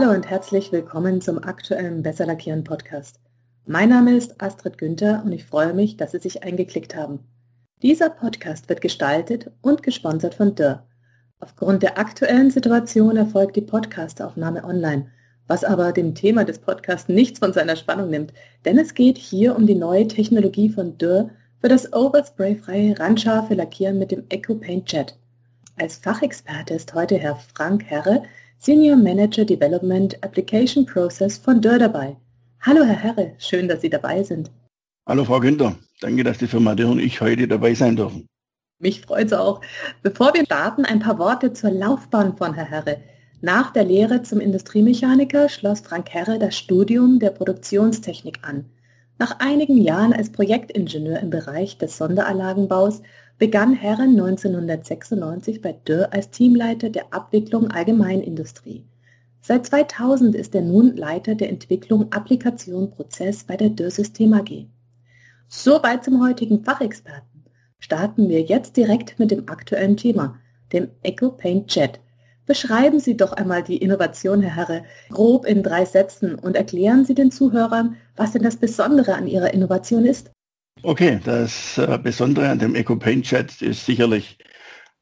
Hallo und herzlich willkommen zum aktuellen Besser Lackieren Podcast. Mein Name ist Astrid Günther und ich freue mich, dass Sie sich eingeklickt haben. Dieser Podcast wird gestaltet und gesponsert von Dürr. Aufgrund der aktuellen Situation erfolgt die Podcastaufnahme online, was aber dem Thema des Podcasts nichts von seiner Spannung nimmt, denn es geht hier um die neue Technologie von Dürr für das overspray-freie, randscharfe Lackieren mit dem Eco Paint Jet. Als Fachexperte ist heute Herr Frank Herre, Senior Manager Development Application Process von Dürr dabei. Hallo Herr Herre, schön, dass Sie dabei sind. Hallo Frau Günther, danke, dass die Firma Dürr und ich heute dabei sein dürfen. Mich freut es auch. Bevor wir starten, ein paar Worte zur Laufbahn von Herr Herre. Nach der Lehre zum Industriemechaniker schloss Frank Herre das Studium der Produktionstechnik an. Nach einigen Jahren als Projektingenieur im Bereich des Sonderanlagenbaus begann Herre 1996 bei Dürr als Teamleiter der Abwicklung Allgemeinindustrie. Seit 2000 ist er nun Leiter der Entwicklung Applikation Prozess bei der Dürr System AG. Soweit zum heutigen Fachexperten. Starten wir jetzt direkt mit dem aktuellen Thema, dem Echo Paint Jet. Beschreiben Sie doch einmal die Innovation, Herr Herre, grob in drei Sätzen und erklären Sie den Zuhörern, was denn das Besondere an Ihrer Innovation ist. Okay, das äh, Besondere an dem Eco Paint Chat ist sicherlich,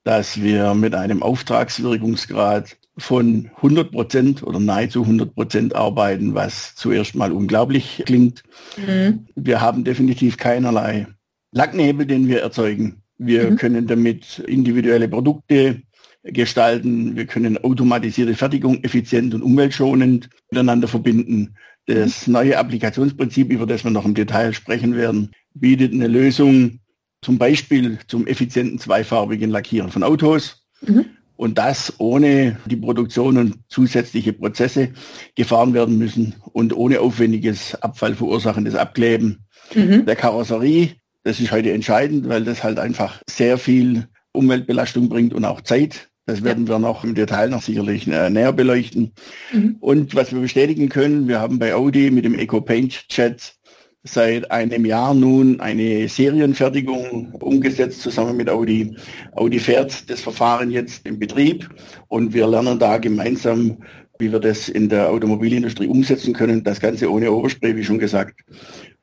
dass wir mit einem Auftragswirkungsgrad von 100 Prozent oder nahezu 100 Prozent arbeiten, was zuerst mal unglaublich klingt. Mhm. Wir haben definitiv keinerlei Lacknebel, den wir erzeugen. Wir mhm. können damit individuelle Produkte gestalten. Wir können automatisierte Fertigung effizient und umweltschonend miteinander verbinden. Das mhm. neue Applikationsprinzip, über das wir noch im Detail sprechen werden, bietet eine Lösung zum Beispiel zum effizienten zweifarbigen Lackieren von Autos. Mhm. Und das ohne die Produktion und zusätzliche Prozesse gefahren werden müssen und ohne aufwendiges abfallverursachendes Abkleben mhm. der Karosserie. Das ist heute entscheidend, weil das halt einfach sehr viel Umweltbelastung bringt und auch Zeit. Das werden ja. wir noch im Detail noch sicherlich äh, näher beleuchten. Mhm. Und was wir bestätigen können, wir haben bei Audi mit dem Eco Paint Chat seit einem Jahr nun eine Serienfertigung umgesetzt zusammen mit Audi. Audi fährt das Verfahren jetzt im Betrieb und wir lernen da gemeinsam, wie wir das in der Automobilindustrie umsetzen können. Das Ganze ohne Oberspray, wie schon gesagt.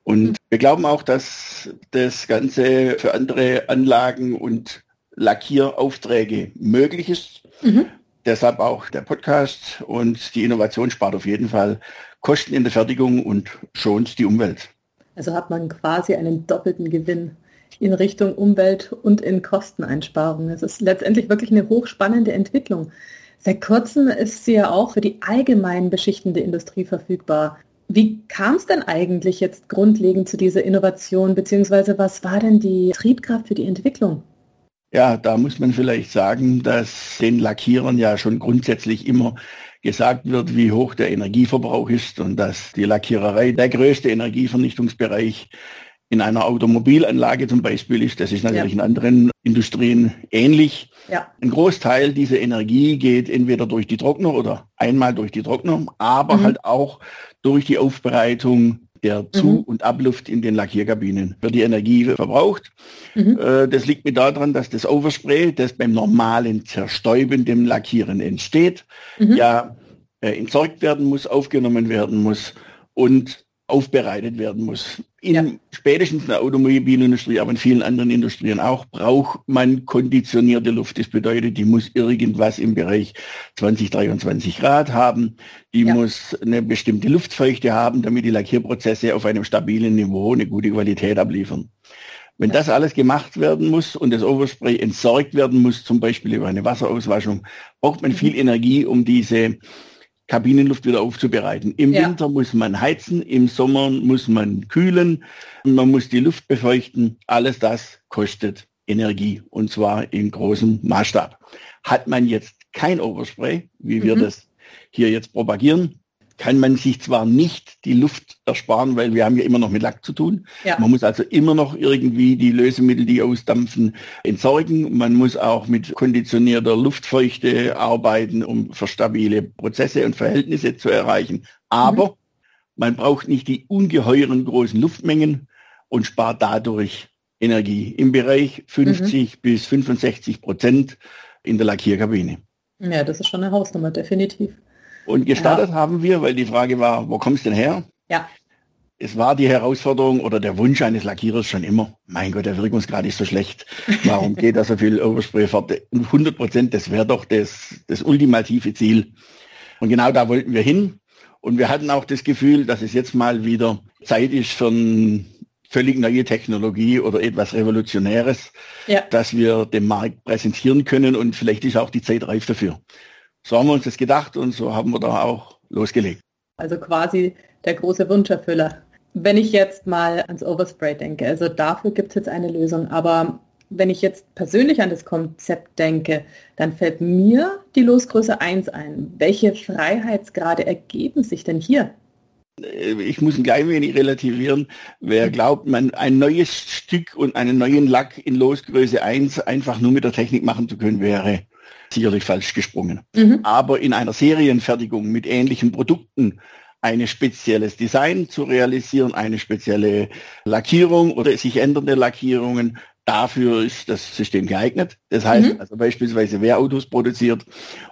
Und wir glauben auch, dass das Ganze für andere Anlagen und Lackieraufträge möglich ist. Mhm. Deshalb auch der Podcast und die Innovation spart auf jeden Fall Kosten in der Fertigung und schont die Umwelt. Also hat man quasi einen doppelten Gewinn in Richtung Umwelt und in Kosteneinsparungen. Es ist letztendlich wirklich eine hochspannende Entwicklung. Seit kurzem ist sie ja auch für die allgemein beschichtende Industrie verfügbar. Wie kam es denn eigentlich jetzt grundlegend zu dieser Innovation, beziehungsweise was war denn die Triebkraft für die Entwicklung? Ja, da muss man vielleicht sagen, dass den Lackierern ja schon grundsätzlich immer gesagt wird, wie hoch der Energieverbrauch ist und dass die Lackiererei der größte Energievernichtungsbereich in einer Automobilanlage zum Beispiel ist. Das ist natürlich ja. in anderen Industrien ähnlich. Ja. Ein Großteil dieser Energie geht entweder durch die Trockner oder einmal durch die Trockner, aber mhm. halt auch durch die Aufbereitung der Zu- mhm. und Abluft in den Lackierkabinen wird die Energie verbraucht. Mhm. Äh, das liegt mir daran, dass das Overspray, das beim normalen Zerstäuben dem Lackieren entsteht, mhm. ja äh, entsorgt werden muss, aufgenommen werden muss und aufbereitet werden muss. In ja. spätestens der Automobilindustrie, aber in vielen anderen Industrien auch, braucht man konditionierte Luft. Das bedeutet, die muss irgendwas im Bereich 20, 23 Grad haben. Die ja. muss eine bestimmte Luftfeuchte haben, damit die Lackierprozesse auf einem stabilen Niveau eine gute Qualität abliefern. Wenn das alles gemacht werden muss und das Overspray entsorgt werden muss, zum Beispiel über eine Wasserauswaschung, braucht man mhm. viel Energie, um diese Kabinenluft wieder aufzubereiten. Im ja. Winter muss man heizen, im Sommer muss man kühlen, man muss die Luft befeuchten. Alles das kostet Energie und zwar in großem Maßstab. Hat man jetzt kein Overspray, wie wir mhm. das hier jetzt propagieren, kann man sich zwar nicht die Luft ersparen, weil wir haben ja immer noch mit Lack zu tun. Ja. Man muss also immer noch irgendwie die Lösemittel, die ausdampfen, entsorgen. Man muss auch mit konditionierter Luftfeuchte arbeiten, um für stabile Prozesse und Verhältnisse zu erreichen. Aber mhm. man braucht nicht die ungeheuren großen Luftmengen und spart dadurch Energie im Bereich 50 mhm. bis 65 Prozent in der Lackierkabine. Ja, das ist schon eine Hausnummer, definitiv. Und gestartet ja. haben wir, weil die Frage war, wo kommst du denn her? Ja. Es war die Herausforderung oder der Wunsch eines Lackierers schon immer, mein Gott, der Wirkungsgrad ist so schlecht. Warum geht da so viel Overspray fort? 100 Prozent, das wäre doch das, das ultimative Ziel. Und genau da wollten wir hin. Und wir hatten auch das Gefühl, dass es jetzt mal wieder Zeit ist für eine völlig neue Technologie oder etwas Revolutionäres, ja. dass wir dem Markt präsentieren können und vielleicht ist auch die Zeit reif dafür. So haben wir uns das gedacht und so haben wir da auch losgelegt. Also quasi der große Wunscherfüller. Wenn ich jetzt mal ans Overspray denke, also dafür gibt es jetzt eine Lösung, aber wenn ich jetzt persönlich an das Konzept denke, dann fällt mir die Losgröße 1 ein. Welche Freiheitsgrade ergeben sich denn hier? Äh, ich muss ein klein wenig relativieren. Wer glaubt, man ein neues Stück und einen neuen Lack in Losgröße 1 einfach nur mit der Technik machen zu können, wäre sicherlich falsch gesprungen. Mhm. Aber in einer Serienfertigung mit ähnlichen Produkten ein spezielles Design zu realisieren, eine spezielle Lackierung oder sich ändernde Lackierungen, dafür ist das System geeignet. Das heißt mhm. also beispielsweise, wer Autos produziert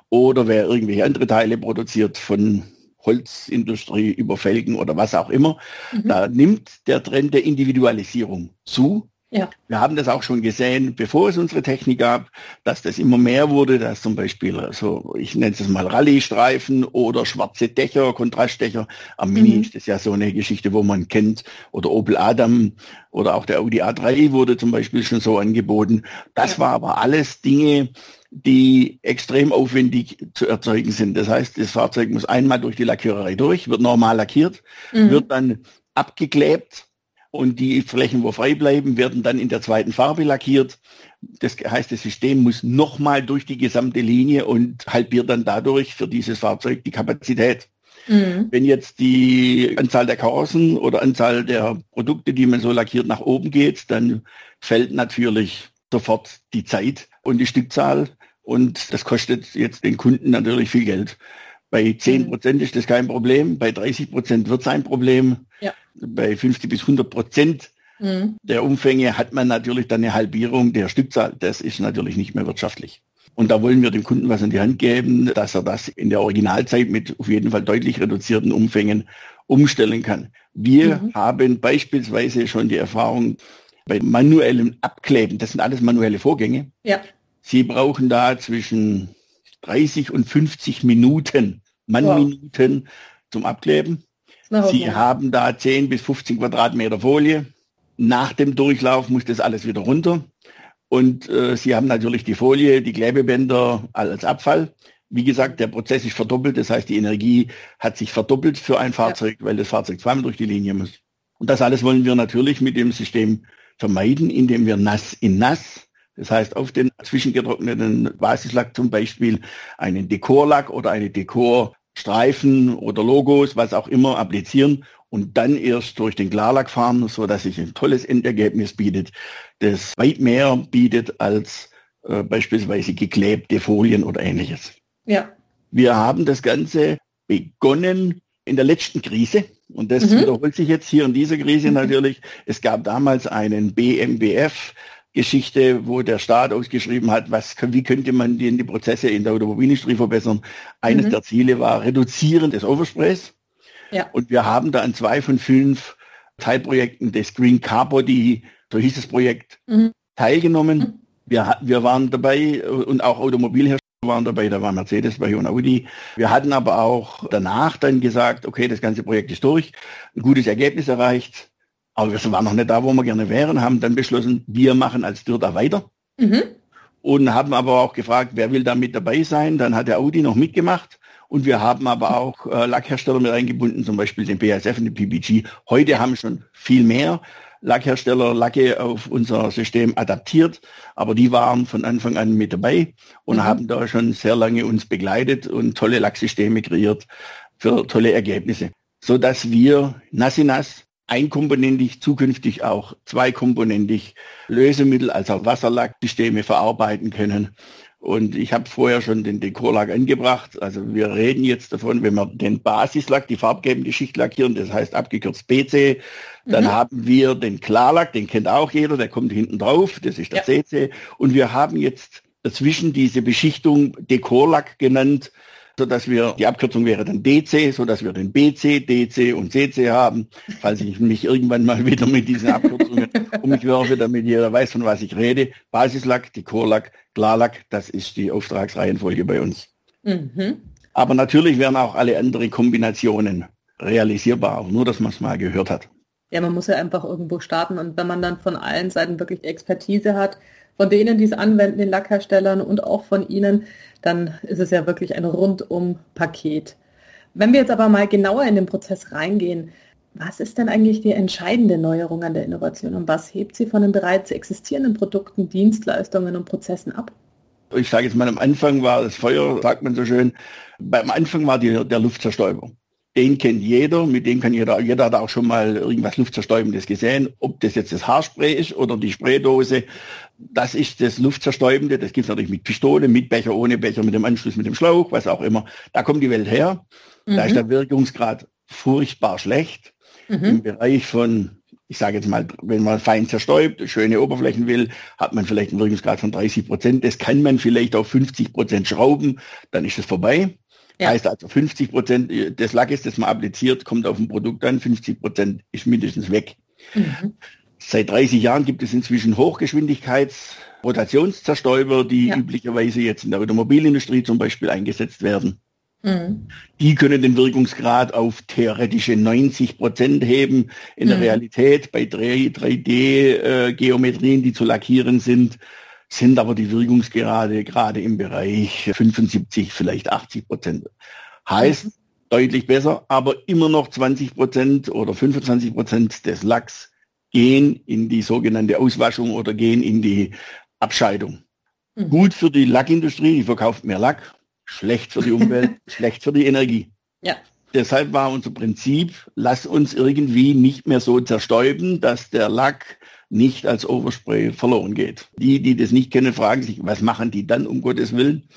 oder wer irgendwelche andere Teile produziert von Holzindustrie über Felgen oder was auch immer, mhm. da nimmt der Trend der Individualisierung zu. Ja. Wir haben das auch schon gesehen, bevor es unsere Technik gab, dass das immer mehr wurde, dass zum Beispiel, so, ich nenne es mal Rallye-Streifen oder schwarze Dächer, Kontrastdächer. Am Mini mhm. ist das ja so eine Geschichte, wo man kennt, oder Opel Adam oder auch der Audi A3 wurde zum Beispiel schon so angeboten. Das ja. war aber alles Dinge, die extrem aufwendig zu erzeugen sind. Das heißt, das Fahrzeug muss einmal durch die Lackiererei durch, wird normal lackiert, mhm. wird dann abgeklebt, und die Flächen, wo frei bleiben, werden dann in der zweiten Farbe lackiert. Das heißt, das System muss nochmal durch die gesamte Linie und halbiert dann dadurch für dieses Fahrzeug die Kapazität. Mhm. Wenn jetzt die Anzahl der Karossen oder Anzahl der Produkte, die man so lackiert, nach oben geht, dann fällt natürlich sofort die Zeit und die Stückzahl und das kostet jetzt den Kunden natürlich viel Geld. Bei 10 mhm. Prozent ist das kein Problem, bei 30 Prozent wird es ein Problem. Ja. Bei 50 bis 100 Prozent mhm. der Umfänge hat man natürlich dann eine Halbierung der Stückzahl. Das ist natürlich nicht mehr wirtschaftlich. Und da wollen wir dem Kunden was in die Hand geben, dass er das in der Originalzeit mit auf jeden Fall deutlich reduzierten Umfängen umstellen kann. Wir mhm. haben beispielsweise schon die Erfahrung bei manuellem Abkleben, das sind alles manuelle Vorgänge. Ja. Sie brauchen da zwischen 30 und 50 Minuten Mannminuten wow. zum Abkleben. Sie haben da 10 bis 15 Quadratmeter Folie. Nach dem Durchlauf muss das alles wieder runter. Und äh, Sie haben natürlich die Folie, die Klebebänder als Abfall. Wie gesagt, der Prozess ist verdoppelt. Das heißt, die Energie hat sich verdoppelt für ein Fahrzeug, ja. weil das Fahrzeug zweimal durch die Linie muss. Und das alles wollen wir natürlich mit dem System vermeiden, indem wir nass in nass das heißt, auf den zwischengetrockneten Basislack zum Beispiel einen Dekorlack oder eine Dekorstreifen oder Logos, was auch immer, applizieren und dann erst durch den Klarlack fahren, so dass sich ein tolles Endergebnis bietet, das weit mehr bietet als äh, beispielsweise geklebte Folien oder ähnliches. Ja. Wir haben das Ganze begonnen in der letzten Krise. Und das mhm. wiederholt sich jetzt hier in dieser Krise natürlich. Es gab damals einen BMBF, Geschichte, wo der Staat ausgeschrieben hat, was, wie könnte man die, die Prozesse in der Automobilindustrie verbessern. Eines mhm. der Ziele war Reduzieren des Oversprays. Ja. Und wir haben da an zwei von fünf Teilprojekten des Green Car Body, so hieß das Projekt, mhm. teilgenommen. Mhm. Wir, wir waren dabei und auch Automobilhersteller waren dabei, da war Mercedes bei und Audi. Wir hatten aber auch danach dann gesagt, okay, das ganze Projekt ist durch, ein gutes Ergebnis erreicht, aber wir waren noch nicht da, wo wir gerne wären, haben dann beschlossen, wir machen als Dürr weiter. Mhm. Und haben aber auch gefragt, wer will da mit dabei sein. Dann hat der Audi noch mitgemacht. Und wir haben aber auch äh, Lackhersteller mit eingebunden, zum Beispiel den BASF und den PPG. Heute haben schon viel mehr Lackhersteller Lacke auf unser System adaptiert, aber die waren von Anfang an mit dabei und mhm. haben da schon sehr lange uns begleitet und tolle Lacksysteme kreiert für tolle Ergebnisse, so dass wir Nassinas einkomponentig, zukünftig auch zweikomponentig Lösemittel, also Wasserlacksysteme verarbeiten können. Und ich habe vorher schon den Dekorlack angebracht. Also wir reden jetzt davon, wenn wir den Basislack, die farbgebende Schicht lackieren, das heißt abgekürzt BC, dann mhm. haben wir den Klarlack, den kennt auch jeder, der kommt hinten drauf, das ist der ja. CC. Und wir haben jetzt dazwischen diese Beschichtung Dekorlack genannt, sodass wir, die Abkürzung wäre dann DC, sodass wir den BC, DC und CC haben, falls ich mich irgendwann mal wieder mit diesen Abkürzungen um mich werfe, damit jeder weiß, von was ich rede. Basislack, Dekorlack, Klarlack, das ist die Auftragsreihenfolge bei uns. Mhm. Aber natürlich wären auch alle anderen Kombinationen realisierbar, nur dass man es mal gehört hat. Ja, man muss ja einfach irgendwo starten und wenn man dann von allen Seiten wirklich Expertise hat, von denen, die es anwenden, den Lackherstellern und auch von Ihnen, dann ist es ja wirklich ein Rundum-Paket. Wenn wir jetzt aber mal genauer in den Prozess reingehen, was ist denn eigentlich die entscheidende Neuerung an der Innovation und was hebt sie von den bereits existierenden Produkten, Dienstleistungen und Prozessen ab? Ich sage jetzt mal, am Anfang war das Feuer, sagt man so schön, beim Anfang war die, der Luftzerstäuber den kennt jeder, mit dem kann jeder, jeder hat auch schon mal irgendwas Luftzerstäubendes gesehen, ob das jetzt das Haarspray ist oder die Spraydose, das ist das Luftzerstäubende, das gibt es natürlich mit Pistole, mit Becher, ohne Becher, mit dem Anschluss, mit dem Schlauch, was auch immer. Da kommt die Welt her, mhm. da ist der Wirkungsgrad furchtbar schlecht. Mhm. Im Bereich von, ich sage jetzt mal, wenn man fein zerstäubt, schöne Oberflächen will, hat man vielleicht einen Wirkungsgrad von 30 Prozent. Das kann man vielleicht auf 50 Prozent schrauben, dann ist es vorbei. Ja. Heißt also 50 Prozent des Lackes, das man appliziert, kommt auf ein Produkt an, 50 Prozent ist mindestens weg. Mhm. Seit 30 Jahren gibt es inzwischen Hochgeschwindigkeits-Rotationszerstäuber, die ja. üblicherweise jetzt in der Automobilindustrie zum Beispiel eingesetzt werden. Mhm. Die können den Wirkungsgrad auf theoretische 90 Prozent heben. In mhm. der Realität bei 3D-Geometrien, äh, die zu lackieren sind, sind aber die Wirkungsgrade gerade im Bereich 75, vielleicht 80 Prozent. Heißt, mhm. deutlich besser, aber immer noch 20 Prozent oder 25 Prozent des Lacks gehen in die sogenannte Auswaschung oder gehen in die Abscheidung. Mhm. Gut für die Lackindustrie, die verkauft mehr Lack, schlecht für die Umwelt, schlecht für die Energie. Ja. Deshalb war unser Prinzip, lass uns irgendwie nicht mehr so zerstäuben, dass der Lack nicht als Overspray verloren geht. Die, die das nicht kennen, fragen sich, was machen die dann, um Gottes Willen?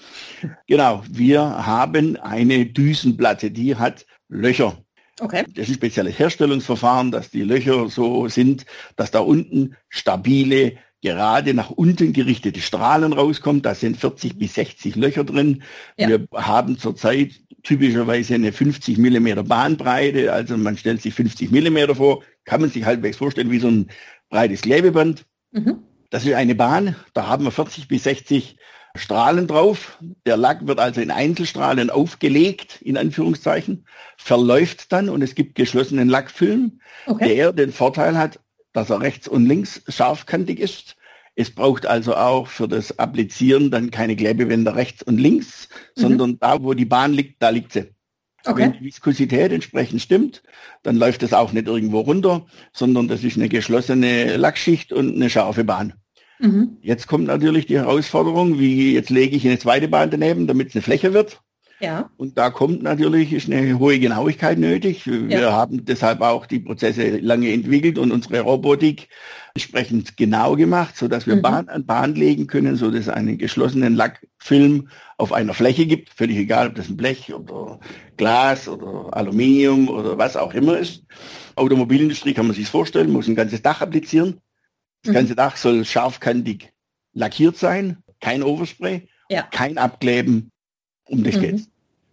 Genau, wir haben eine Düsenplatte, die hat Löcher. Okay. Das ist ein spezielles Herstellungsverfahren, dass die Löcher so sind, dass da unten stabile, gerade nach unten gerichtete Strahlen rauskommen. Da sind 40 bis 60 Löcher drin. Ja. Wir haben zurzeit typischerweise eine 50 Millimeter Bahnbreite. Also man stellt sich 50 Millimeter vor, kann man sich halbwegs vorstellen wie so ein breites Klebeband. Mhm. Das ist eine Bahn, da haben wir 40 bis 60 Strahlen drauf. Der Lack wird also in Einzelstrahlen aufgelegt, in Anführungszeichen, verläuft dann und es gibt geschlossenen Lackfilm, okay. der den Vorteil hat, dass er rechts und links scharfkantig ist. Es braucht also auch für das Applizieren dann keine Klebewände rechts und links, mhm. sondern da, wo die Bahn liegt, da liegt sie. Okay. Wenn die Viskosität entsprechend stimmt, dann läuft es auch nicht irgendwo runter, sondern das ist eine geschlossene Lackschicht und eine scharfe Bahn. Mhm. Jetzt kommt natürlich die Herausforderung, wie jetzt lege ich eine zweite Bahn daneben, damit es eine Fläche wird. Ja. Und da kommt natürlich ist eine hohe Genauigkeit nötig. Wir ja. haben deshalb auch die Prozesse lange entwickelt und unsere Robotik entsprechend genau gemacht, so dass wir mhm. Bahn an Bahn legen können, so dass es einen geschlossenen Lackfilm auf einer Fläche gibt, völlig egal, ob das ein Blech oder Glas oder Aluminium oder was auch immer ist. Automobilindustrie kann man sich vorstellen, muss ein ganzes Dach applizieren. Das mhm. ganze Dach soll scharfkantig lackiert sein, kein Overspray, ja. kein Abkleben, um das mhm. geht's.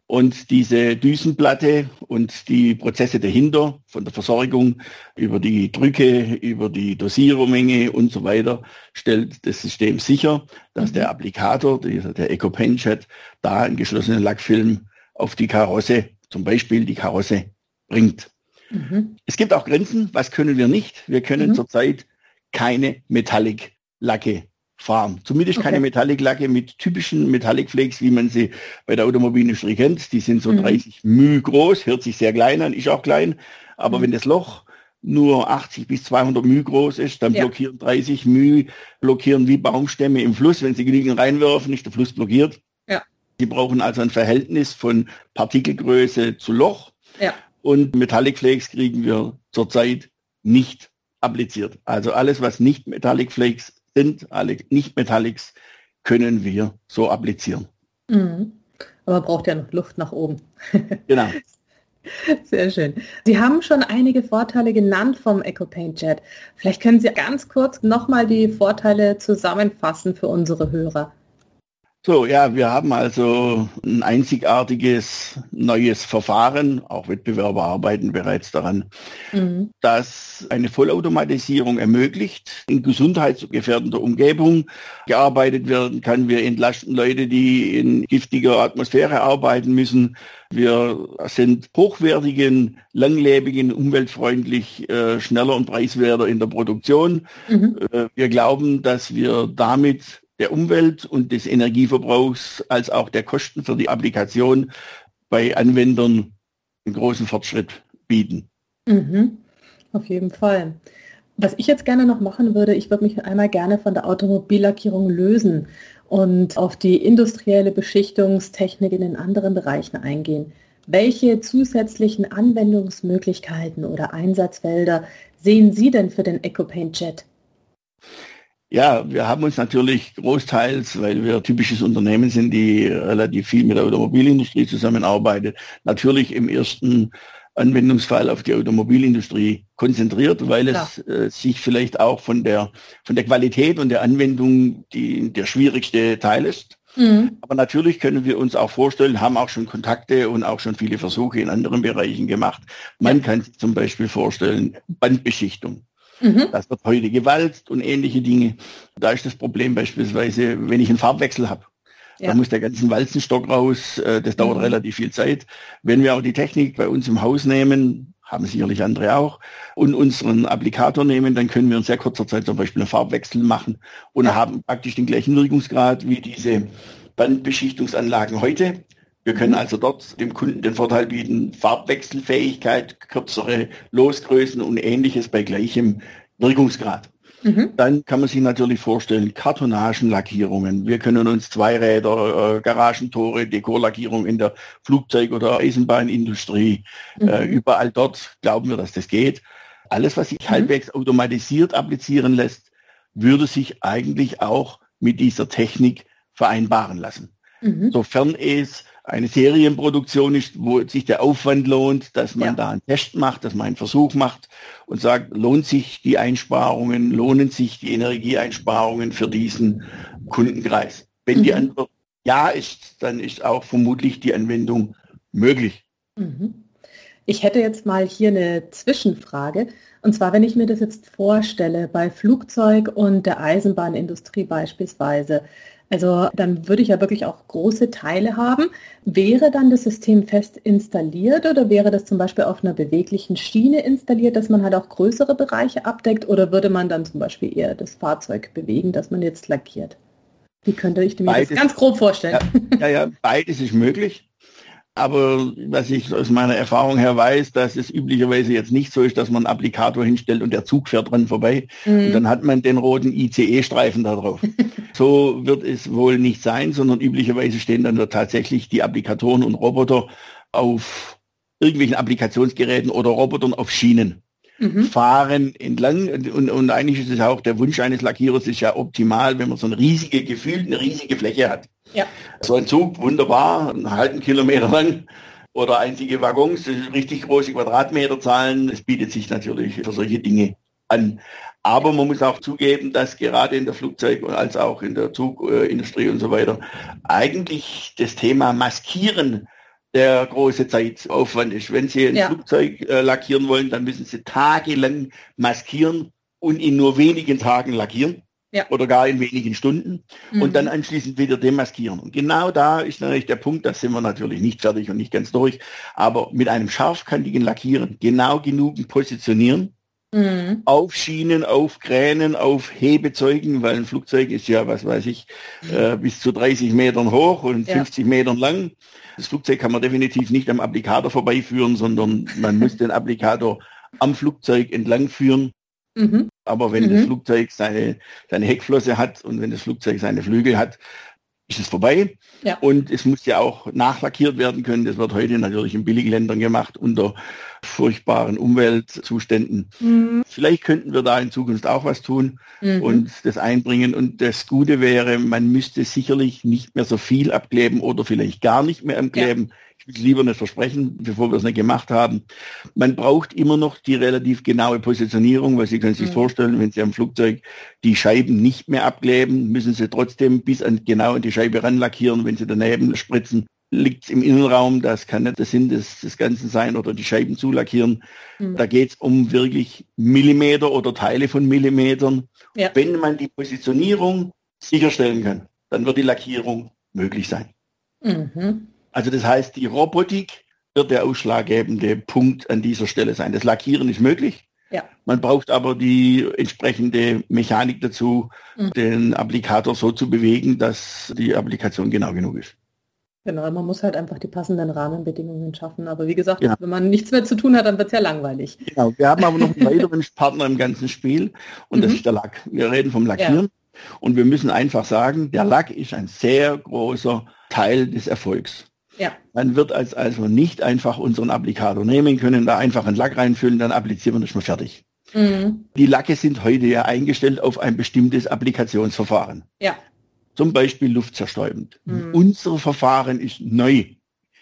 Und diese Düsenplatte und die Prozesse dahinter, von der Versorgung über die Drücke, über die Dosiermenge und so weiter, stellt das System sicher, dass mhm. der Applikator, der, der EcoPenChat, da einen geschlossenen Lackfilm auf die Karosse, zum Beispiel die Karosse, bringt. Mhm. Es gibt auch Grenzen, was können wir nicht? Wir können mhm. zurzeit keine Metallic-Lacke fahren. Zumindest okay. keine Metallic-Lacke mit typischen Metallic Flakes, wie man sie bei der Automobilindustrie kennt. Die sind so mhm. 30 μ groß, hört sich sehr klein an, ist auch klein. Aber mhm. wenn das Loch nur 80 bis 200 μ groß ist, dann ja. blockieren 30 μ, blockieren wie Baumstämme im Fluss. Wenn sie genügend reinwerfen, ist der Fluss blockiert. Ja. Sie brauchen also ein Verhältnis von Partikelgröße zu Loch. Ja. Und Metallic Flakes kriegen wir zurzeit nicht appliziert. Also alles, was nicht Metallic Flakes sind, alle Nicht-Metallics, können wir so applizieren. Mhm. Aber braucht ja noch Luft nach oben. genau. Sehr schön. Sie haben schon einige Vorteile genannt vom EcoPaint Jet. Vielleicht können Sie ganz kurz nochmal die Vorteile zusammenfassen für unsere Hörer. So, ja, wir haben also ein einzigartiges neues Verfahren, auch Wettbewerber arbeiten bereits daran, mhm. das eine Vollautomatisierung ermöglicht, in gesundheitsgefährdender Umgebung gearbeitet werden kann. Wir entlasten Leute, die in giftiger Atmosphäre arbeiten müssen. Wir sind hochwertigen, langlebigen, umweltfreundlich, äh, schneller und preiswerter in der Produktion. Mhm. Äh, wir glauben, dass wir damit der Umwelt und des Energieverbrauchs als auch der Kosten für die Applikation bei Anwendern einen großen Fortschritt bieten. Mhm. Auf jeden Fall. Was ich jetzt gerne noch machen würde, ich würde mich einmal gerne von der Automobillackierung lösen und auf die industrielle Beschichtungstechnik in den anderen Bereichen eingehen. Welche zusätzlichen Anwendungsmöglichkeiten oder Einsatzfelder sehen Sie denn für den EcoPaint Jet? Ja, wir haben uns natürlich großteils, weil wir typisches Unternehmen sind, die relativ viel mit der Automobilindustrie zusammenarbeitet, natürlich im ersten Anwendungsfall auf die Automobilindustrie konzentriert, weil ja. es äh, sich vielleicht auch von der von der Qualität und der Anwendung die der schwierigste Teil ist. Mhm. Aber natürlich können wir uns auch vorstellen, haben auch schon Kontakte und auch schon viele Versuche in anderen Bereichen gemacht. Man ja. kann sich zum Beispiel vorstellen, Bandbeschichtung. Mhm. Das wird heute gewalzt und ähnliche Dinge. Da ist das Problem beispielsweise, wenn ich einen Farbwechsel habe. Ja. Da muss der ganze Walzenstock raus. Äh, das dauert mhm. relativ viel Zeit. Wenn wir auch die Technik bei uns im Haus nehmen, haben sicherlich andere auch, und unseren Applikator nehmen, dann können wir in sehr kurzer Zeit zum Beispiel einen Farbwechsel machen und ja. haben praktisch den gleichen Wirkungsgrad wie diese Bandbeschichtungsanlagen heute. Wir können also dort dem Kunden den Vorteil bieten, Farbwechselfähigkeit, kürzere Losgrößen und ähnliches bei gleichem Wirkungsgrad. Mhm. Dann kann man sich natürlich vorstellen, Kartonagenlackierungen. Wir können uns Zweiräder, äh, Garagentore, Dekorlackierung in der Flugzeug- oder Eisenbahnindustrie, mhm. äh, überall dort glauben wir, dass das geht. Alles, was sich mhm. halbwegs automatisiert applizieren lässt, würde sich eigentlich auch mit dieser Technik vereinbaren lassen. Mhm. Sofern es eine Serienproduktion ist, wo sich der Aufwand lohnt, dass man ja. da einen Test macht, dass man einen Versuch macht und sagt, lohnt sich die Einsparungen, lohnen sich die Energieeinsparungen für diesen Kundenkreis. Wenn mhm. die Antwort ja ist, dann ist auch vermutlich die Anwendung möglich. Mhm. Ich hätte jetzt mal hier eine Zwischenfrage. Und zwar, wenn ich mir das jetzt vorstelle, bei Flugzeug und der Eisenbahnindustrie beispielsweise, also dann würde ich ja wirklich auch große Teile haben. Wäre dann das System fest installiert oder wäre das zum Beispiel auf einer beweglichen Schiene installiert, dass man halt auch größere Bereiche abdeckt oder würde man dann zum Beispiel eher das Fahrzeug bewegen, dass man jetzt lackiert? Wie könnte ich mir beides, das ganz grob vorstellen? Ja, ja, ja, beides ist möglich. Aber was ich aus meiner Erfahrung her weiß, dass es üblicherweise jetzt nicht so ist, dass man einen Applikator hinstellt und der Zug fährt dran vorbei mhm. und dann hat man den roten ICE-Streifen da drauf. so wird es wohl nicht sein, sondern üblicherweise stehen dann da tatsächlich die Applikatoren und Roboter auf irgendwelchen Applikationsgeräten oder Robotern auf Schienen. Mhm. fahren entlang und, und eigentlich ist es auch der Wunsch eines Lackierers ist ja optimal, wenn man so eine riesige, gefühlt eine riesige Fläche hat. Ja. So ein Zug, wunderbar, einen halben Kilometer lang oder einzige Waggons, richtig große Quadratmeterzahlen. Es bietet sich natürlich für solche Dinge an. Aber man muss auch zugeben, dass gerade in der Flugzeug- als auch in der Zugindustrie und so weiter eigentlich das Thema Maskieren der große Zeitaufwand ist. Wenn Sie ein ja. Flugzeug äh, lackieren wollen, dann müssen Sie tagelang maskieren und in nur wenigen Tagen lackieren ja. oder gar in wenigen Stunden mhm. und dann anschließend wieder demaskieren. Und genau da ist natürlich der Punkt, da sind wir natürlich nicht fertig und nicht ganz durch, aber mit einem scharfkantigen Lackieren genau genug positionieren, mhm. auf Schienen, auf Kränen, auf Hebezeugen, weil ein Flugzeug ist ja, was weiß ich, äh, bis zu 30 Metern hoch und ja. 50 Metern lang. Das Flugzeug kann man definitiv nicht am Applikator vorbeiführen, sondern man muss den Applikator am Flugzeug entlang führen Mhm. Aber wenn mhm. das Flugzeug seine, seine Heckflosse hat und wenn das Flugzeug seine Flügel hat, ist es vorbei. Ja. Und es muss ja auch nachlackiert werden können. Das wird heute natürlich in Billigländern gemacht unter furchtbaren Umweltzuständen. Mhm. Vielleicht könnten wir da in Zukunft auch was tun mhm. und das einbringen. Und das Gute wäre, man müsste sicherlich nicht mehr so viel abkleben oder vielleicht gar nicht mehr abkleben. Ja. Ich will es lieber nicht versprechen, bevor wir es nicht gemacht haben. Man braucht immer noch die relativ genaue Positionierung, weil Sie können sich mhm. vorstellen, wenn Sie am Flugzeug die Scheiben nicht mehr abkleben, müssen Sie trotzdem bis an genau an die Scheibe ranlackieren, wenn Sie daneben spritzen liegt im Innenraum, das kann nicht der Sinn des, des Ganzen sein oder die Scheiben zulackieren. Mhm. Da geht es um wirklich Millimeter oder Teile von Millimetern. Ja. Wenn man die Positionierung sicherstellen kann, dann wird die Lackierung möglich sein. Mhm. Also das heißt, die Robotik wird der ausschlaggebende Punkt an dieser Stelle sein. Das Lackieren ist möglich. Ja. Man braucht aber die entsprechende Mechanik dazu, mhm. den Applikator so zu bewegen, dass die Applikation genau genug ist. Genau, man muss halt einfach die passenden Rahmenbedingungen schaffen. Aber wie gesagt, ja. wenn man nichts mehr zu tun hat, dann wird es ja langweilig. Genau, wir haben aber noch einen weiteren Partner im ganzen Spiel und mhm. das ist der Lack. Wir reden vom Lackieren ja. und wir müssen einfach sagen, der Lack ist ein sehr großer Teil des Erfolgs. Ja. Man wird als also nicht einfach unseren Applikator nehmen können, da einfach einen Lack reinfüllen, dann applizieren wir das mal fertig. Mhm. Die Lacke sind heute ja eingestellt auf ein bestimmtes Applikationsverfahren. Ja zum Beispiel luftzerstäubend. Mhm. Unser Verfahren ist neu.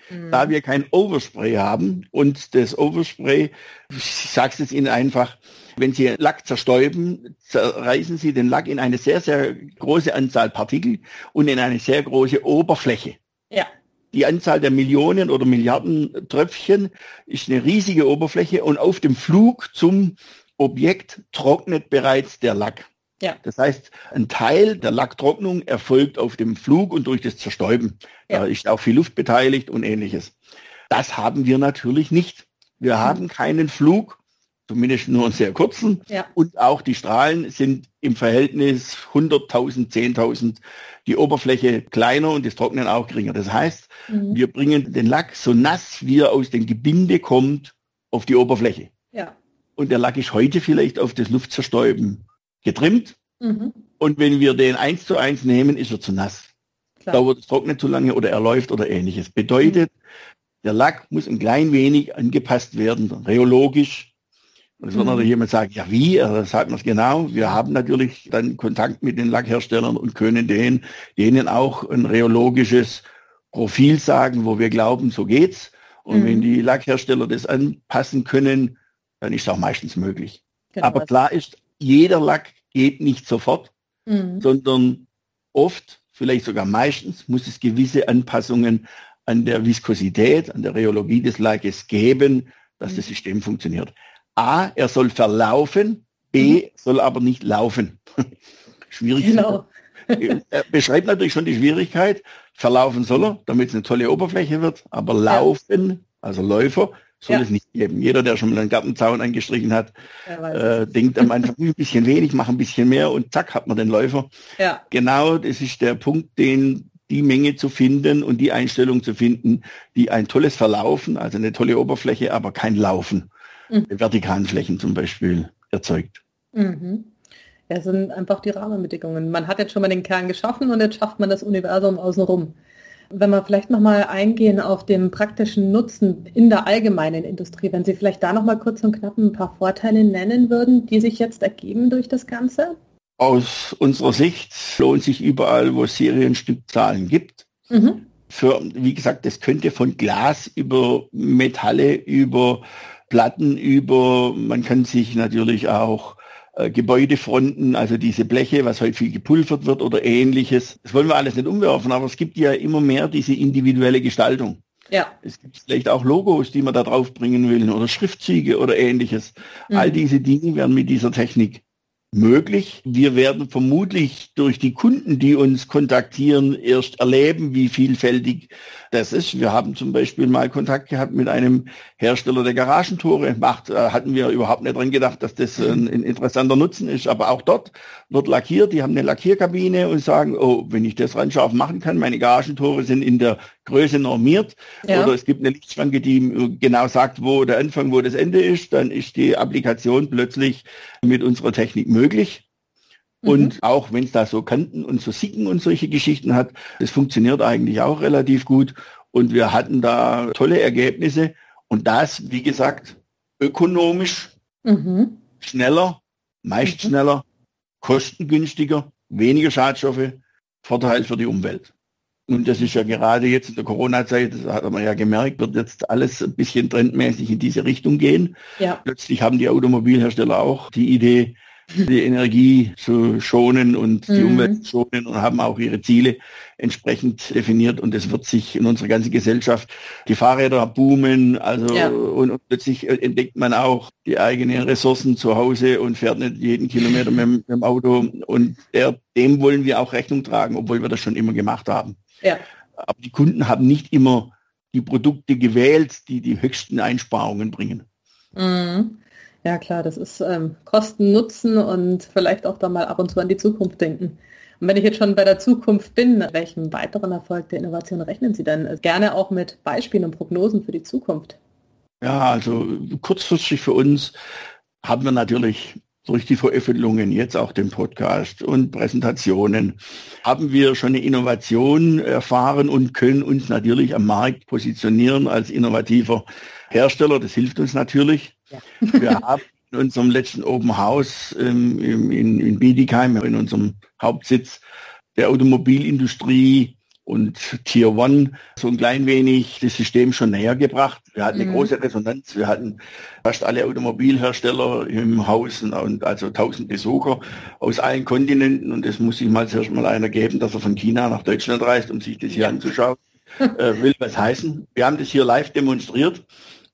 Mhm. Da wir kein Overspray haben und das Overspray, ich sage es Ihnen einfach, wenn Sie Lack zerstäuben, zerreißen Sie den Lack in eine sehr, sehr große Anzahl Partikel und in eine sehr große Oberfläche. Ja. Die Anzahl der Millionen oder Milliarden Tröpfchen ist eine riesige Oberfläche und auf dem Flug zum Objekt trocknet bereits der Lack. Ja. Das heißt, ein Teil der Lacktrocknung erfolgt auf dem Flug und durch das Zerstäuben. Ja. Da ist auch viel Luft beteiligt und ähnliches. Das haben wir natürlich nicht. Wir mhm. haben keinen Flug, zumindest nur einen sehr kurzen. Ja. Und auch die Strahlen sind im Verhältnis 100.000, 10.000, die Oberfläche kleiner und das Trocknen auch geringer. Das heißt, mhm. wir bringen den Lack so nass, wie er aus dem Gebinde kommt, auf die Oberfläche. Ja. Und der Lack ist heute vielleicht auf das Luftzerstäuben getrimmt. Mhm. Und wenn wir den eins zu eins nehmen, ist er zu nass. Klar. Dauert es trocknet zu lange oder er läuft oder ähnliches. Bedeutet, mhm. der Lack muss ein klein wenig angepasst werden, rheologisch. Und es wird mhm. natürlich jemand sagen, ja wie, er sagt das genau. Wir haben natürlich dann Kontakt mit den Lackherstellern und können denen, denen auch ein rheologisches Profil sagen, wo wir glauben, so geht's. Und mhm. wenn die Lackhersteller das anpassen können, dann ist es auch meistens möglich. Genau. Aber klar ist, jeder Lack geht nicht sofort, mhm. sondern oft, vielleicht sogar meistens, muss es gewisse Anpassungen an der Viskosität, an der Rheologie des Lackes geben, dass mhm. das System funktioniert. A, er soll verlaufen, B, mhm. soll aber nicht laufen. Schwierig. Genau. er beschreibt natürlich schon die Schwierigkeit. Verlaufen soll er, damit es eine tolle Oberfläche wird, aber laufen, also Läufer, soll ja. es nicht geben. Jeder, der schon mal einen Gartenzaun angestrichen hat, äh, denkt am Anfang ein bisschen wenig, mach ein bisschen mehr und zack, hat man den Läufer. Ja. Genau, das ist der Punkt, den die Menge zu finden und die Einstellung zu finden, die ein tolles Verlaufen, also eine tolle Oberfläche, aber kein Laufen, mhm. vertikalen Flächen zum Beispiel erzeugt. Mhm. Ja, sind einfach die Rahmenbedingungen. Man hat jetzt schon mal den Kern geschaffen und jetzt schafft man das Universum außenrum. Wenn wir vielleicht nochmal eingehen auf den praktischen Nutzen in der allgemeinen Industrie, wenn Sie vielleicht da nochmal kurz und knapp ein paar Vorteile nennen würden, die sich jetzt ergeben durch das Ganze? Aus unserer Sicht lohnt sich überall, wo es Serienstückzahlen gibt. Mhm. Für, wie gesagt, das könnte von Glas über Metalle, über Platten, über, man kann sich natürlich auch äh, Gebäudefronten, also diese Bleche, was heute viel gepulvert wird oder ähnliches. Das wollen wir alles nicht umwerfen, aber es gibt ja immer mehr diese individuelle Gestaltung. Ja. Es gibt vielleicht auch Logos, die man da drauf bringen will oder Schriftzüge oder ähnliches. Mhm. All diese Dinge werden mit dieser Technik möglich. Wir werden vermutlich durch die Kunden, die uns kontaktieren, erst erleben, wie vielfältig das ist. Wir haben zum Beispiel mal Kontakt gehabt mit einem Hersteller der Garagentore. Macht, äh, hatten wir überhaupt nicht dran gedacht, dass das ein, ein, interessanter Nutzen ist. Aber auch dort wird lackiert. Die haben eine Lackierkabine und sagen, oh, wenn ich das ran scharf machen kann, meine Garagentore sind in der Größe normiert. Ja. Oder es gibt eine Lichtschranke, die genau sagt, wo der Anfang, wo das Ende ist. Dann ist die Applikation plötzlich mit unserer Technik möglich. Und mhm. auch wenn es da so Kanten und so Sicken und solche Geschichten hat, das funktioniert eigentlich auch relativ gut. Und wir hatten da tolle Ergebnisse. Und das, wie gesagt, ökonomisch, mhm. schneller, meist mhm. schneller, kostengünstiger, weniger Schadstoffe, Vorteil für die Umwelt. Und das ist ja gerade jetzt in der Corona-Zeit, das hat man ja gemerkt, wird jetzt alles ein bisschen trendmäßig in diese Richtung gehen. Ja. Plötzlich haben die Automobilhersteller auch die Idee, die Energie zu schonen und die mhm. Umwelt zu schonen und haben auch ihre Ziele entsprechend definiert und es wird sich in unserer ganzen Gesellschaft die Fahrräder boomen, also ja. und, und, plötzlich entdeckt man auch die eigenen Ressourcen zu Hause und fährt nicht jeden Kilometer mit, mit dem Auto und der, dem wollen wir auch Rechnung tragen, obwohl wir das schon immer gemacht haben. Ja. Aber die Kunden haben nicht immer die Produkte gewählt, die die höchsten Einsparungen bringen. Mhm. Ja klar, das ist ähm, Kosten, Nutzen und vielleicht auch da mal ab und zu an die Zukunft denken. Und wenn ich jetzt schon bei der Zukunft bin, welchen weiteren Erfolg der Innovation rechnen Sie denn? Gerne auch mit Beispielen und Prognosen für die Zukunft. Ja, also kurzfristig für uns haben wir natürlich durch die Veröffentlichungen, jetzt auch den Podcast und Präsentationen, haben wir schon eine Innovation erfahren und können uns natürlich am Markt positionieren als innovativer Hersteller. Das hilft uns natürlich. Ja. Wir haben in unserem letzten Open House ähm, in, in Bietigheim, in unserem Hauptsitz der Automobilindustrie und Tier One so ein klein wenig das System schon näher gebracht. Wir hatten eine mhm. große Resonanz. Wir hatten fast alle Automobilhersteller im Haus und also tausend Besucher aus allen Kontinenten und es muss sich mal zuerst mal einer geben, dass er von China nach Deutschland reist, um sich das hier anzuschauen. äh, will was heißen. Wir haben das hier live demonstriert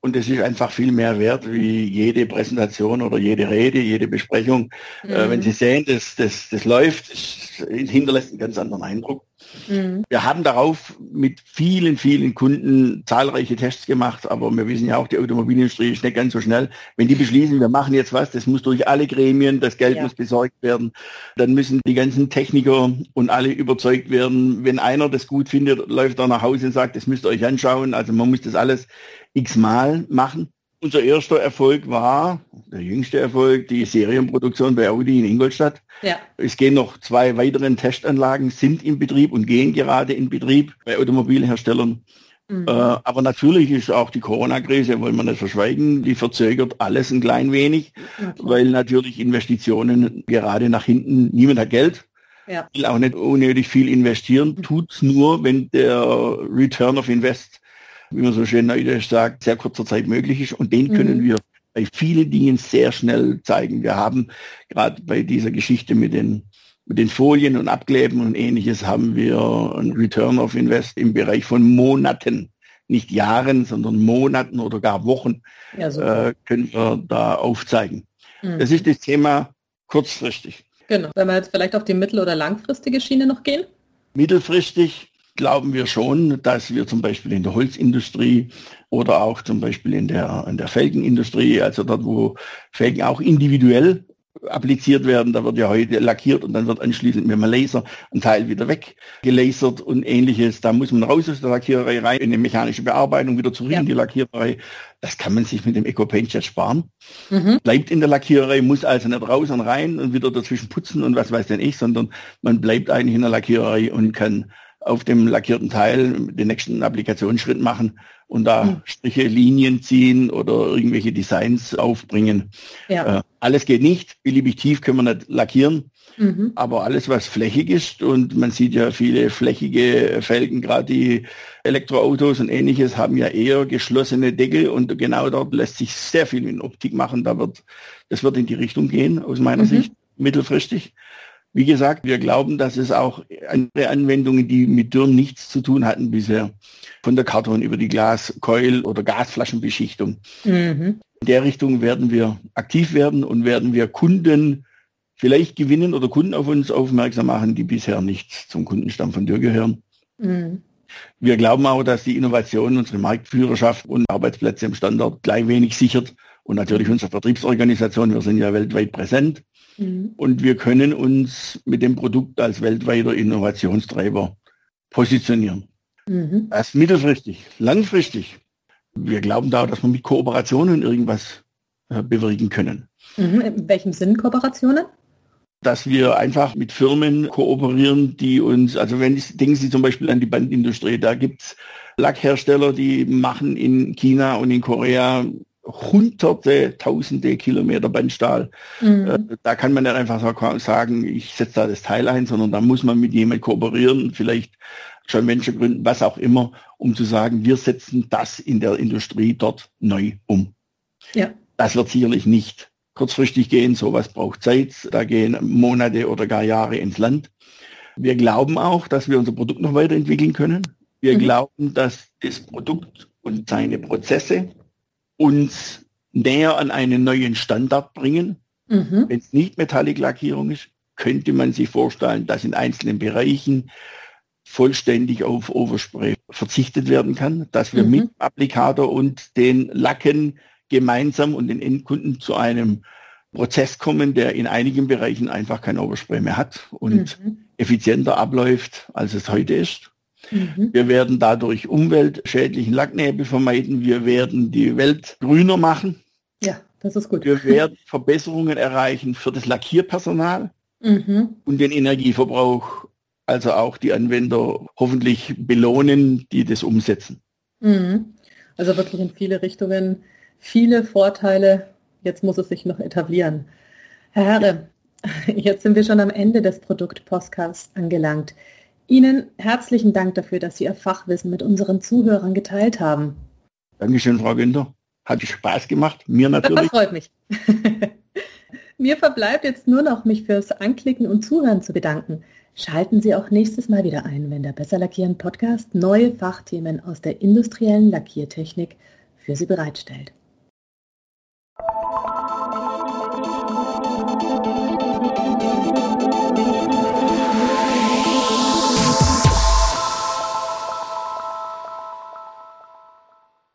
und es ist einfach viel mehr wert wie jede Präsentation oder jede Rede, jede Besprechung. Mhm. Äh, wenn Sie sehen, das, das, das läuft, es hinterlässt einen ganz anderen Eindruck. Mhm. Wir haben darauf mit vielen, vielen Kunden zahlreiche Tests gemacht, aber wir wissen ja auch, die Automobilindustrie ist nicht ganz so schnell. Wenn die beschließen, wir machen jetzt was, das muss durch alle Gremien, das Geld ja. muss besorgt werden, dann müssen die ganzen Techniker und alle überzeugt werden. Wenn einer das gut findet, läuft er nach Hause und sagt, das müsst ihr euch anschauen. Also man muss das alles x-mal machen. Unser erster Erfolg war, der jüngste Erfolg, die Serienproduktion bei Audi in Ingolstadt. Ja. Es gehen noch zwei weitere Testanlagen, sind in Betrieb und gehen gerade in Betrieb bei Automobilherstellern. Mhm. Äh, aber natürlich ist auch die Corona-Krise, wollen wir nicht verschweigen, die verzögert alles ein klein wenig, okay. weil natürlich Investitionen gerade nach hinten, niemand hat Geld, ja. will auch nicht unnötig viel investieren, mhm. tut's nur, wenn der Return of Invest wie man so schön neudeutsch sagt, sehr kurzer Zeit möglich ist. Und den können mhm. wir bei vielen Dingen sehr schnell zeigen. Wir haben gerade bei dieser Geschichte mit den, mit den Folien und Abkleben und ähnliches haben wir ein Return of Invest im Bereich von Monaten, nicht Jahren, sondern Monaten oder gar Wochen ja, äh, können wir da aufzeigen. Mhm. Das ist das Thema kurzfristig. Genau. Wenn wir jetzt vielleicht auf die mittel- oder langfristige Schiene noch gehen? Mittelfristig glauben wir schon, dass wir zum Beispiel in der Holzindustrie oder auch zum Beispiel in der, in der Felgenindustrie, also dort, wo Felgen auch individuell appliziert werden, da wird ja heute lackiert und dann wird anschließend mit dem Laser ein Teil wieder weggelasert und ähnliches. Da muss man raus aus der Lackiererei rein, in die mechanische Bearbeitung wieder zurück ja. in die Lackiererei. Das kann man sich mit dem EcoPaint jetzt sparen. Mhm. Bleibt in der Lackiererei, muss also nicht raus und rein und wieder dazwischen putzen und was weiß denn ich, sondern man bleibt eigentlich in der Lackiererei und kann auf dem lackierten Teil den nächsten Applikationsschritt machen und da mhm. Striche, Linien ziehen oder irgendwelche Designs aufbringen. Ja. Äh, alles geht nicht, beliebig tief können wir nicht lackieren, mhm. aber alles, was flächig ist und man sieht ja viele flächige Felgen, gerade die Elektroautos und ähnliches haben ja eher geschlossene Deckel und genau dort lässt sich sehr viel in Optik machen. Da wird, das wird in die Richtung gehen, aus meiner mhm. Sicht, mittelfristig. Wie gesagt, wir glauben, dass es auch andere Anwendungen, die mit Dürren nichts zu tun hatten bisher, von der Karton über die Glaskeul oder Gasflaschenbeschichtung. Mhm. In der Richtung werden wir aktiv werden und werden wir Kunden vielleicht gewinnen oder Kunden auf uns aufmerksam machen, die bisher nicht zum Kundenstamm von Dürr gehören. Mhm. Wir glauben auch, dass die Innovation unsere Marktführerschaft und Arbeitsplätze im Standort gleich wenig sichert und natürlich unsere Vertriebsorganisation. Wir sind ja weltweit präsent. Mhm. Und wir können uns mit dem Produkt als weltweiter Innovationstreiber positionieren. Mhm. Das mittelfristig, langfristig. Wir glauben da, dass wir mit Kooperationen irgendwas äh, bewirken können. Mhm. In welchem Sinn Kooperationen? Dass wir einfach mit Firmen kooperieren, die uns, also wenn denken Sie zum Beispiel an die Bandindustrie, da gibt es Lackhersteller, die machen in China und in Korea hunderte, tausende Kilometer Bandstahl. Mhm. Äh, da kann man nicht einfach sagen, ich setze da das Teil ein, sondern da muss man mit jemandem kooperieren, vielleicht schon Menschen gründen, was auch immer, um zu sagen, wir setzen das in der Industrie dort neu um. Ja. Das wird sicherlich nicht kurzfristig gehen, sowas braucht Zeit, da gehen Monate oder gar Jahre ins Land. Wir glauben auch, dass wir unser Produkt noch weiterentwickeln können. Wir mhm. glauben, dass das Produkt und seine Prozesse uns näher an einen neuen Standard bringen. Mhm. Wenn es nicht Metallic-Lackierung ist, könnte man sich vorstellen, dass in einzelnen Bereichen vollständig auf Overspray verzichtet werden kann, dass wir mhm. mit Applikator und den Lacken gemeinsam und den Endkunden zu einem Prozess kommen, der in einigen Bereichen einfach kein Overspray mehr hat und mhm. effizienter abläuft, als es heute ist. Mhm. Wir werden dadurch umweltschädlichen Lacknebel vermeiden. Wir werden die Welt grüner machen. Ja, das ist gut. Wir werden Verbesserungen erreichen für das Lackierpersonal mhm. und den Energieverbrauch, also auch die Anwender hoffentlich belohnen, die das umsetzen. Mhm. Also wirklich in viele Richtungen, viele Vorteile. Jetzt muss es sich noch etablieren. Herr Herre, jetzt sind wir schon am Ende des Produkt-Podcasts angelangt. Ihnen herzlichen Dank dafür, dass Sie Ihr Fachwissen mit unseren Zuhörern geteilt haben. Dankeschön, Frau Günther. Hat Spaß gemacht. Mir natürlich. Das freut mich. Mir verbleibt jetzt nur noch, mich fürs Anklicken und Zuhören zu bedanken. Schalten Sie auch nächstes Mal wieder ein, wenn der Besser Lackieren Podcast neue Fachthemen aus der industriellen Lackiertechnik für Sie bereitstellt.